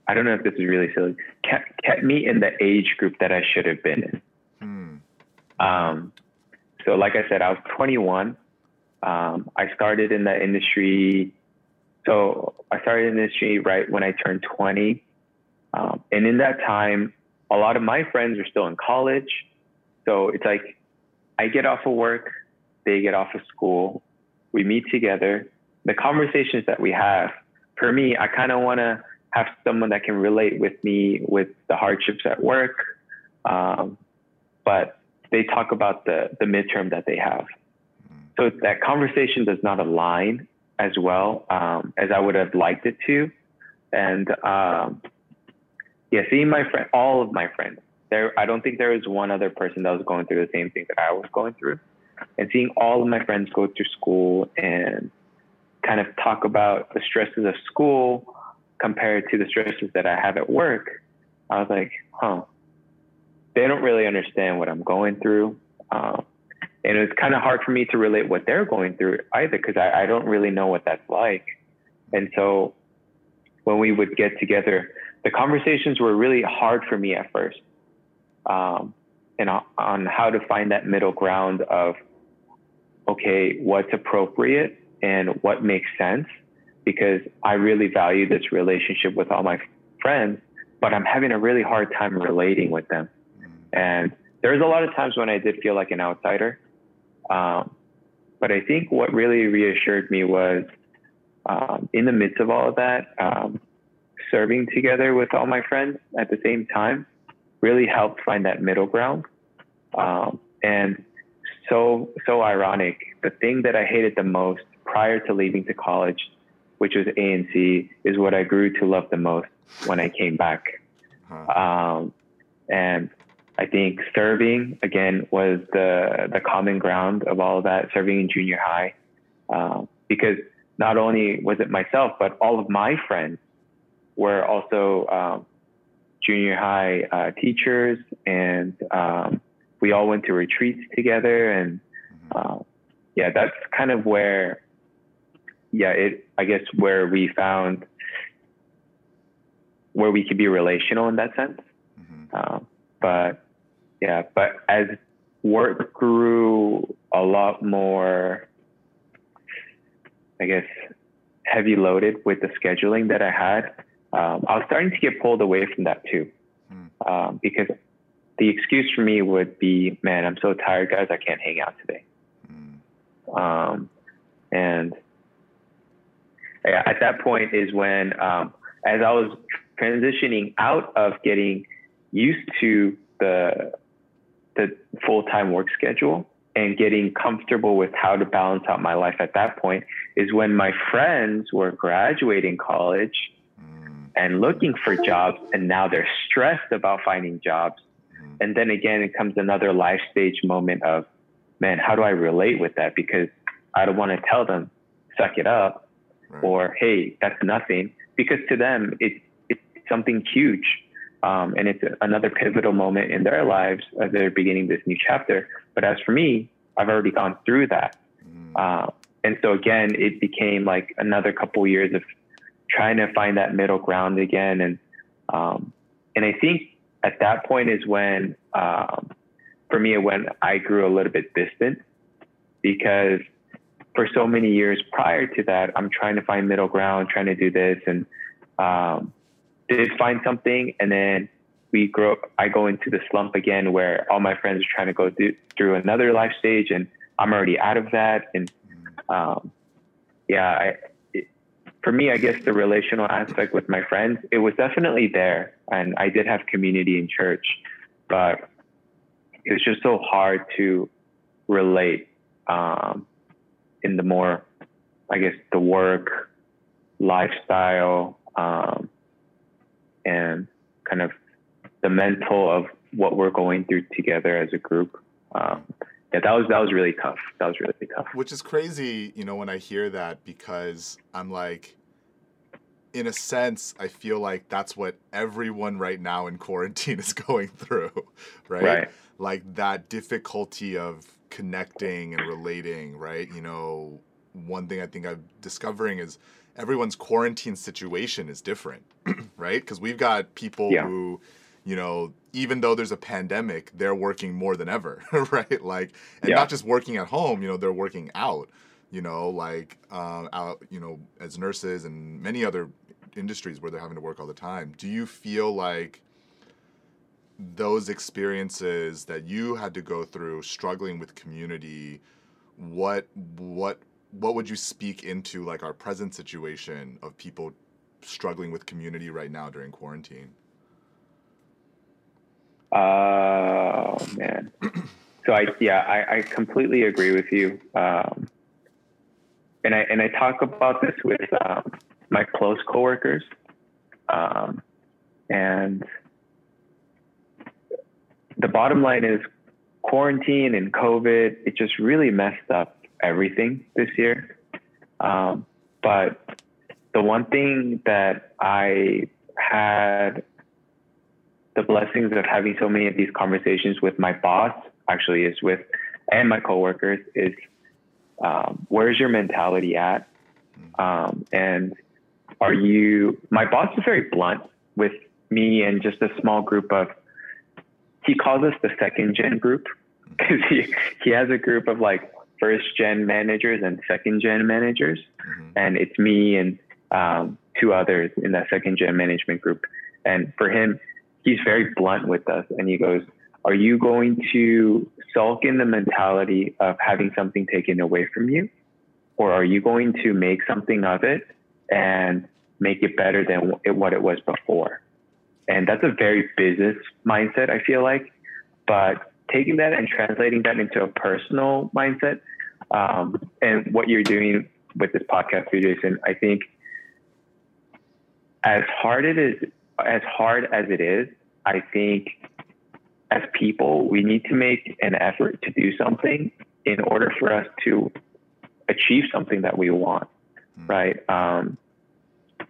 I don't know if this is really silly. Kept kept me in the age group that I should have been in. Hmm. Um, so, like I said, I was 21. Um, I started in the industry. So I started in the industry right when I turned 20. Um, and in that time, a lot of my friends are still in college. So it's like I get off of work, they get off of school, we meet together. The conversations that we have, for me, I kind of want to have someone that can relate with me with the hardships at work. Um, but they talk about the, the midterm that they have. So that conversation does not align as well um, as I would have liked it to. And um, yeah, seeing my friend, all of my friends, there, I don't think there was one other person that was going through the same thing that I was going through. And seeing all of my friends go through school and kind of talk about the stresses of school compared to the stresses that I have at work, I was like, huh, they don't really understand what I'm going through. Um, and it was kind of hard for me to relate what they're going through either because I, I don't really know what that's like. And so when we would get together, the conversations were really hard for me at first. Um, and on how to find that middle ground of, okay, what's appropriate and what makes sense, because I really value this relationship with all my friends, but I'm having a really hard time relating with them. And there's a lot of times when I did feel like an outsider. Um, but I think what really reassured me was um, in the midst of all of that, um, serving together with all my friends at the same time really helped find that middle ground. Um, and so, so ironic. The thing that I hated the most prior to leaving to college, which was A&C, is what I grew to love the most when I came back. Huh. Um, and I think serving again was the the common ground of all of that. Serving in junior high, um, because not only was it myself, but all of my friends were also um, junior high uh, teachers, and um, we all went to retreats together. And uh, yeah, that's kind of where, yeah, it I guess where we found where we could be relational in that sense. Mhm. Um, but yeah, but as work grew a lot more, I guess, heavy loaded with the scheduling that I had, um, I was starting to get pulled away from that too. Hmm. Um, because the excuse for me would be, man, I'm so tired, guys, I can't hang out today. Hmm. Um, and at that point is when, um, as I was transitioning out of getting used to the the full time work schedule and getting comfortable with how to balance out my life at that point is when my friends were graduating college. And looking for jobs, and now they're stressed about finding jobs. Hmm. And then again, it comes another life stage moment of, man, how do I relate with that? Because I don't want to tell them, suck it up, Right. or hey, that's nothing, because to them it, it's something huge, um, and it's another pivotal moment in their lives as they're beginning this new chapter. But as for me, I've already gone through that, Hmm. uh, and so again, it became like another couple years of trying to find that middle ground again, and um, and I think at that point is when, um, for me, it when I grew a little bit distant because for so many years prior to that, I'm trying to find middle ground, trying to do this, and um, did find something, and then we grow. I go into the slump again, where all my friends are trying to go through, through another life stage, and I'm already out of that. And um, yeah, for me, I guess the relational aspect with my friends, it was definitely there, and I did have community in church, but it was just so hard to relate um, in the more, I guess, the work lifestyle um, and kind of the mental of what we're going through together as a group. Um, yeah, that was that was really tough. That was really tough. Which is crazy, you know, when I hear that because I'm like, in a sense, I feel like that's what everyone right now in quarantine is (laughs) going through, right? Right. Like that difficulty of connecting and relating, right? You know, one thing I think I'm discovering is everyone's quarantine situation is different, (clears throat) right? Because we've got people Yeah. who, you know, even though there's a pandemic, they're working more than ever, (laughs) right? Like, and Yeah. not just working at home, you know, they're working out, you know, like um, out, you know, as nurses and many other industries where they're having to work all the time. Do you feel like those experiences that you had to go through struggling with community what what what would you speak into like our present situation of people struggling with community right now during quarantine Oh man. (clears throat) So I yeah I, I completely agree with you. Um, and I and I talk about this with um, my close coworkers, um, and the bottom line is quarantine and COVID. It just really messed up everything this year. Um, but the one thing that I had the blessings of having so many of these conversations with my boss actually is with and my coworkers is um, where's your mentality at um, and are you my boss is very blunt with me and just a small group of he calls us the second gen group (laughs) because he, he has a group of like first gen managers and second gen managers Mhm. and it's me and um, two others in that second gen management group. And for him, he's very blunt with us, and he goes, "Are you going to sulk in the mentality of having something taken away from you, or are you going to make something of it and make it better than what it was before?" And that's a very business mindset, I feel like. But taking that and translating that into a personal mindset, um, and what you're doing with this podcast, Jason, I think as hard it is, as hard as it is, I think as people, we need to make an effort to do something in order for us to achieve something that we want, Mm. right? Um,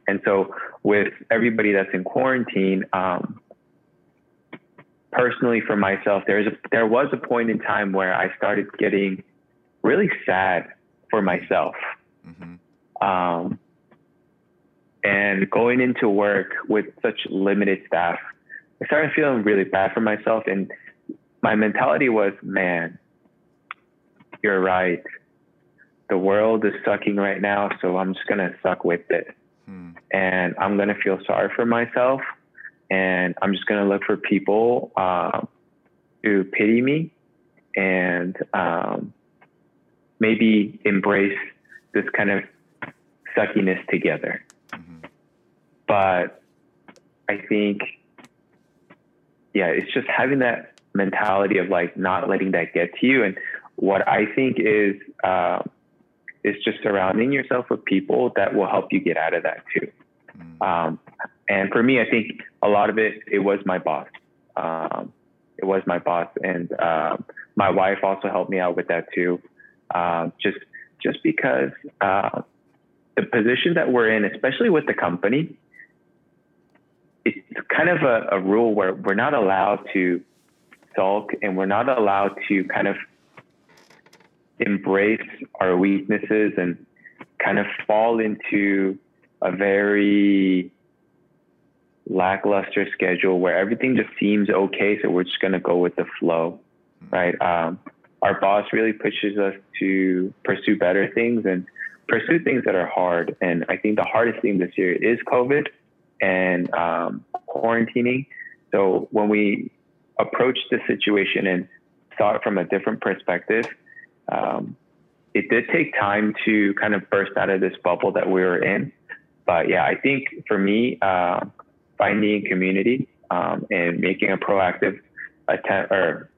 and so, with everybody that's in quarantine, um, personally for myself, there's a, there was a point in time where I started getting really sad for myself. Mhm. Um, and going into work with such limited staff, I started feeling really bad for myself. And my mentality was, man, you're right. The world is sucking right now, so I'm just going to suck with it. Hmm. And I'm going to feel sorry for myself. And I'm just going to look for people uh, to pity me and um, maybe embrace this kind of suckiness together. But I think, yeah, it's just having that mentality of like not letting that get to you. And what I think is, uh, is just surrounding yourself with people that will help you get out of that too. Mm. Um, and for me, I think a lot of it, it was my boss. Um, it was my boss, and um, my wife also helped me out with that too. Um, just, just because uh, the position that we're in, especially with the company, it's kind of a, a rule where we're not allowed to sulk, and we're not allowed to kind of embrace our weaknesses and kind of fall into a very lackluster schedule where everything just seems okay. So we're just going to go with the flow, right? Um, our boss really pushes us to pursue better things and pursue things that are hard. And I think the hardest thing this year is COVID and um, quarantining. So when we approached the situation and saw it from a different perspective, um, it did take time to kind of burst out of this bubble that we were in. But yeah, I think for me, uh, finding community um, and making a proactive attempt or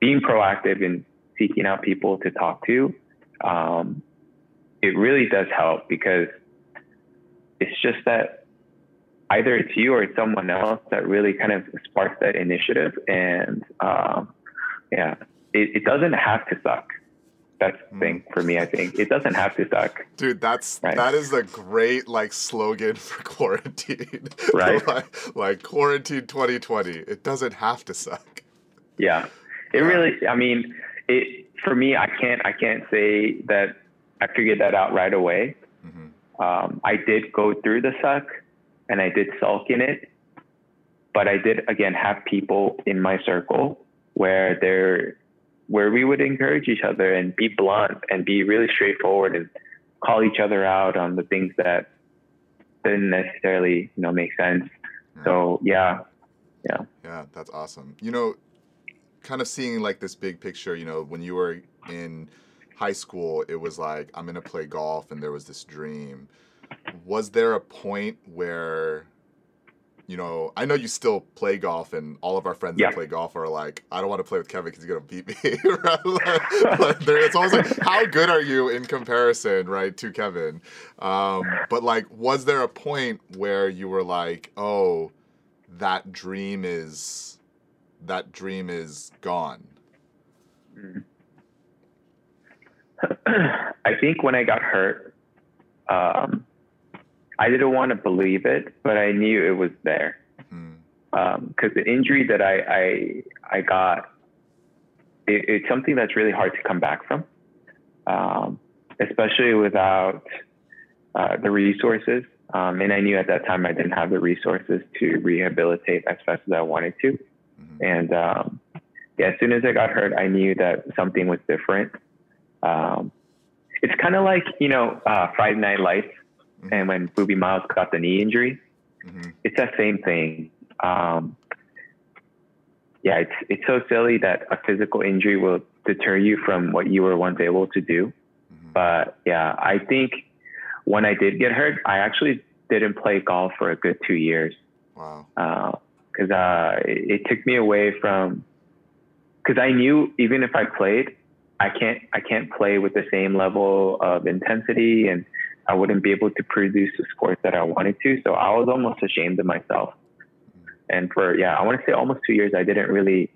being proactive in seeking out people to talk to, um, it really does help because it's just that either it's you or it's someone else that really kind of sparks that initiative. And um, yeah, it, it doesn't have to suck. That's the thing for me. I think it doesn't have to suck. Dude, that's Right. that is a great like slogan (laughs) for quarantine. (laughs) Right. like, like quarantine 2020. It doesn't have to suck. Yeah, it really. I mean, it for me. I can't. I can't say that I figured that out right away. hmm Um, I did go through the suck, and I did sulk in it. But I did again have people in my circle where they're where we would encourage each other and be blunt and be really straightforward and call each other out on the things that didn't necessarily you know make sense. Mm-hmm. So yeah, yeah, Yeah, that's awesome. You know, kind of seeing like this big picture, you know, when you were in high school, it was like, I'm to play golf, and there was this dream. Was there a point where, you know, I know you still play golf, and all of our friends Yeah. that play golf are like, I don't want to play with Kevin because he's going to beat me. right? Like, like, it's always like, how good are you in comparison, right, to Kevin? Um, but like, was there a point where you were like, oh, that dream is that dream is gone. Mm. (clears throat) I think when I got hurt, um, I didn't want to believe it, but I knew it was there because the injury that I I, I got, it, it's something that's really hard to come back from, um, especially without uh, the resources. Um, and I knew at that time I didn't have the resources to rehabilitate as fast as I wanted to. Mhm. And um, yeah, as soon as I got hurt, I knew that something was different. Um, it's kind of like you know uh, Friday Night Lights, Mhm. and when Boobie Miles got the knee injury, Mhm. it's that same thing. Um, yeah, it's it's so silly that a physical injury will deter you from what you were once able to do. Mhm. But yeah, I think when I did get hurt, I actually didn't play golf for a good two years Wow. because uh, it, it took me away from because I knew even if I played, I can't I can't play with the same level of intensity and I wouldn't be able to produce the scores that I wanted to. So I was almost ashamed of myself. And for yeah, I want to say almost two years, I didn't really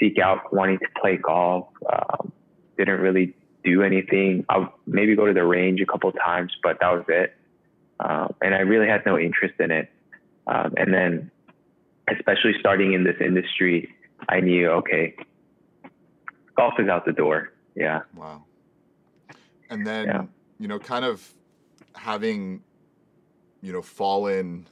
seek out wanting to play golf. Um, didn't really do anything. I would maybe go to the range a couple times, but that was it. Um, and I really had no interest in it. Um, and then especially starting in this industry, I knew, okay, golf is out the door. Yeah. Wow. And then, Yeah. you know, kind of having, you know, fallen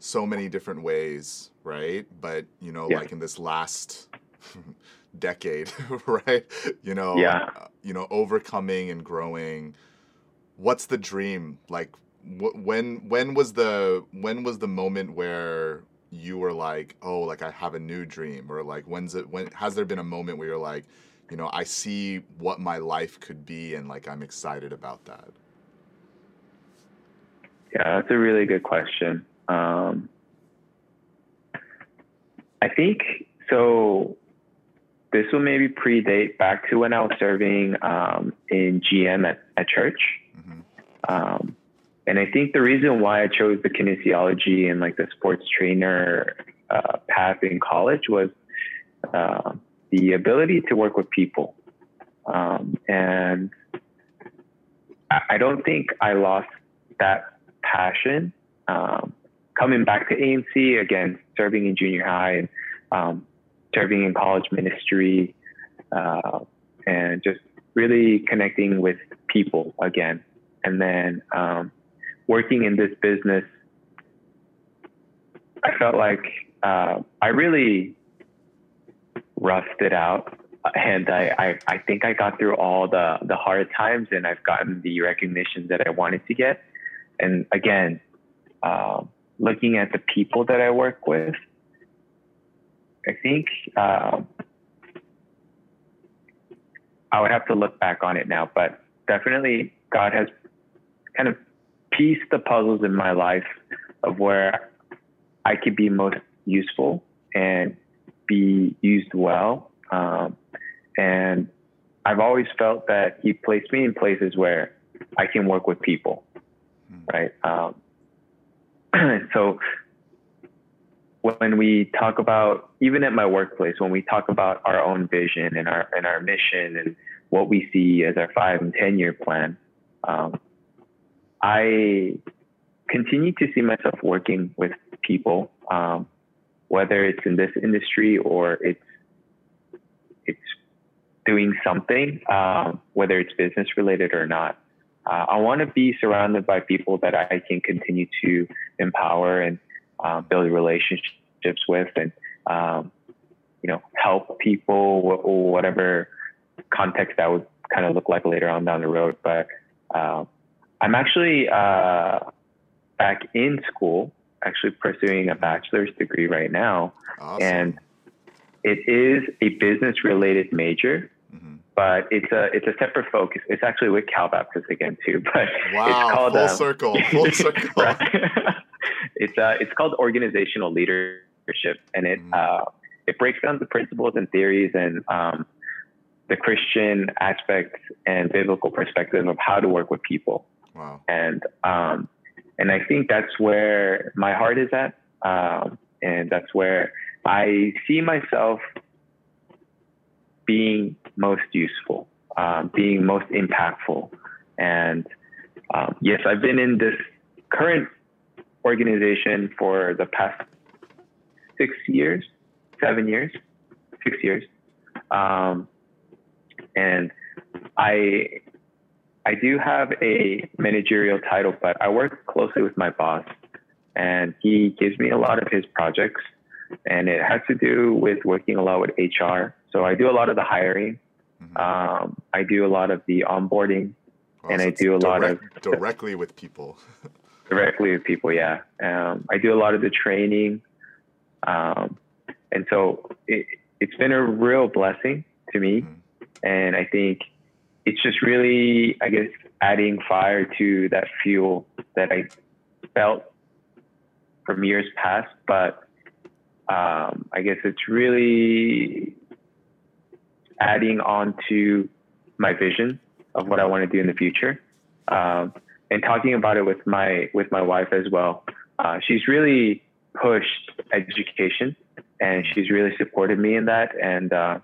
so many different ways, right? But, you know, Yeah. like in this last (laughs) decade, (laughs) right? You know, Yeah. uh, you know, overcoming and growing. What's the dream? Like wh- when when was the when was the moment where you were like, "Oh, like I have a new dream," or like, when's it? When has there been a moment where you're like, you know, I see what my life could be, and like I'm excited about that. Yeah, that's a really good question. Um, I think so. This will maybe predate back to when I was serving um, in GM at, at church. hmm Um, and I think the reason why I chose the kinesiology and like the sports trainer uh, path in college was uh, the ability to work with people. Um, and I don't think I lost that passion. Um, coming back to ANC again, serving in junior high and um, serving in college ministry, uh, and just really connecting with people again. And then um, working in this business, I felt like uh, I really roughed it out. And I, I, I think I got through all the, the hard times and I've gotten the recognition that I wanted to get. And again, uh, looking at the people that I work with, I think uh, I would have to look back on it now, but definitely God has kind of pieced the puzzles in my life of where I could be most useful and be used well. Um, and I've always felt that He placed me in places where I can work with people, Hmm. right? Um, (clears throat) so when we talk about even at my workplace, when we talk about our own vision and our and our mission and what we see as our five and ten year plan, um, I continue to see myself working with people, um, whether it's in this industry or it's it's doing something, um, whether it's business related or not. Uh, I want to be surrounded by people that I can continue to empower and uh, build relationships with, and um, you know, help people or whatever context that would kind of look like later on down the road. But uh, I'm actually uh, back in school, actually pursuing a bachelor's degree right now, awesome. and it is a business related major. But it's a it's a separate focus. It's actually with Cal Baptist again too. (laughs) But wow, it's called full um, circle, (laughs) full circle. (laughs) it's uh, it's called organizational leadership, and it mm-hmm. uh, it breaks down the principles and theories and um, the Christian aspects and biblical perspective of how to work with people. Wow. And um, and I think that's where my heart is at, um, and that's where I see myself being most useful, um, being most impactful. And um, yes, I've been in this current organization for the past six years, seven years, six years. Um, and I I do have a managerial title, but I work closely with my boss, and he gives me a lot of his projects, and it has to do with working a lot with HR. So I do a lot of the hiring, mm-hmm. um, I do a lot of the onboarding, and I do a direct, lot of directly with people. (laughs) directly with people, yeah. Um, I do a lot of the training, um, and so it, has been a real blessing to me. Mm-hmm and I think it's just really, I guess, adding fire to that fuel that I felt from years past. But um, I guess it's really adding on to my vision of what I want to do in the future. Um, and talking about it with my with my wife as well. Uh, she's really pushed education, and she's really supported me in that. And uh,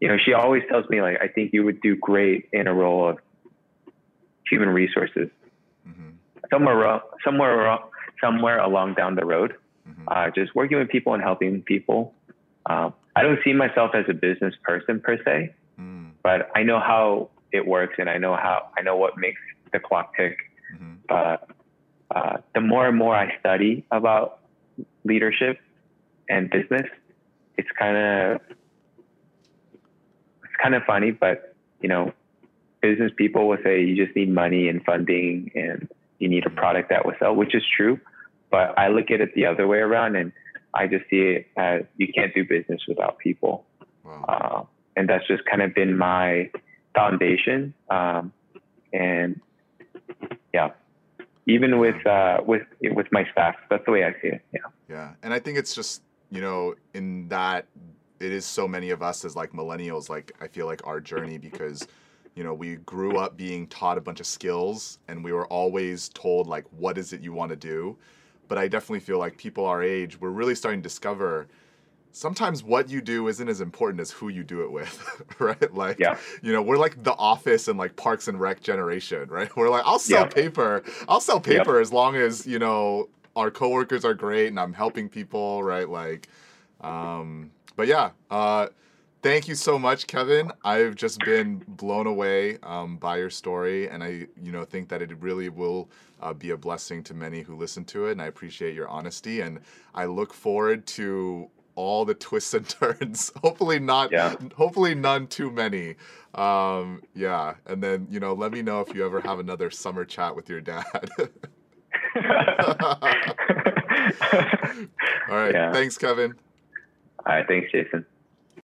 you know, she always tells me like, I think you would do great in a role of human resources. Mm-hmm. Somewhere, somewhere, somewhere along down the road, mm-hmm. uh, just working with people and helping people. Uh, I don't see myself as a business person per se, mm. but I know how it works and I know how I know what makes the clock tick. Mm-hmm. But uh, the more and more I study about leadership and business, it's kind of it's kind of funny, but you know, business people will say you just need money and funding and you need a product that will sell, which is true. But I look at it the other way around and I just see it as you can't do business without people. Wow. Uh, and that's just kind of been my foundation. Um, and yeah, even with, uh, with, with my staff, that's the way I see it. Yeah. Yeah. And I think it's just, you know, in that it is so many of us as like millennials like i feel like our journey because you know we grew up being taught a bunch of skills and we were always told like what is it you want to do but i definitely feel like people our age we're really starting to discover sometimes what you do isn't as important as who you do it with (laughs) right like yeah. you know we're like the office and like parks and rec generation right (laughs) we're like i'll sell yeah. paper i'll sell paper as long as you know our coworkers are great and i'm helping people right like um but yeah, uh, thank you so much, Kevin. I've just been blown away um, by your story, and I, you know, think that it really will uh, be a blessing to many who listen to it. And I appreciate your honesty, and I look forward to all the twists and (laughs) turns. hopefully not. Yeah. Hopefully none too many. Um, yeah, and then you know, let me know if you ever have another summer chat with your dad. (laughs) (laughs) all right. Yeah. Thanks, Kevin. All right. Thanks, Jason.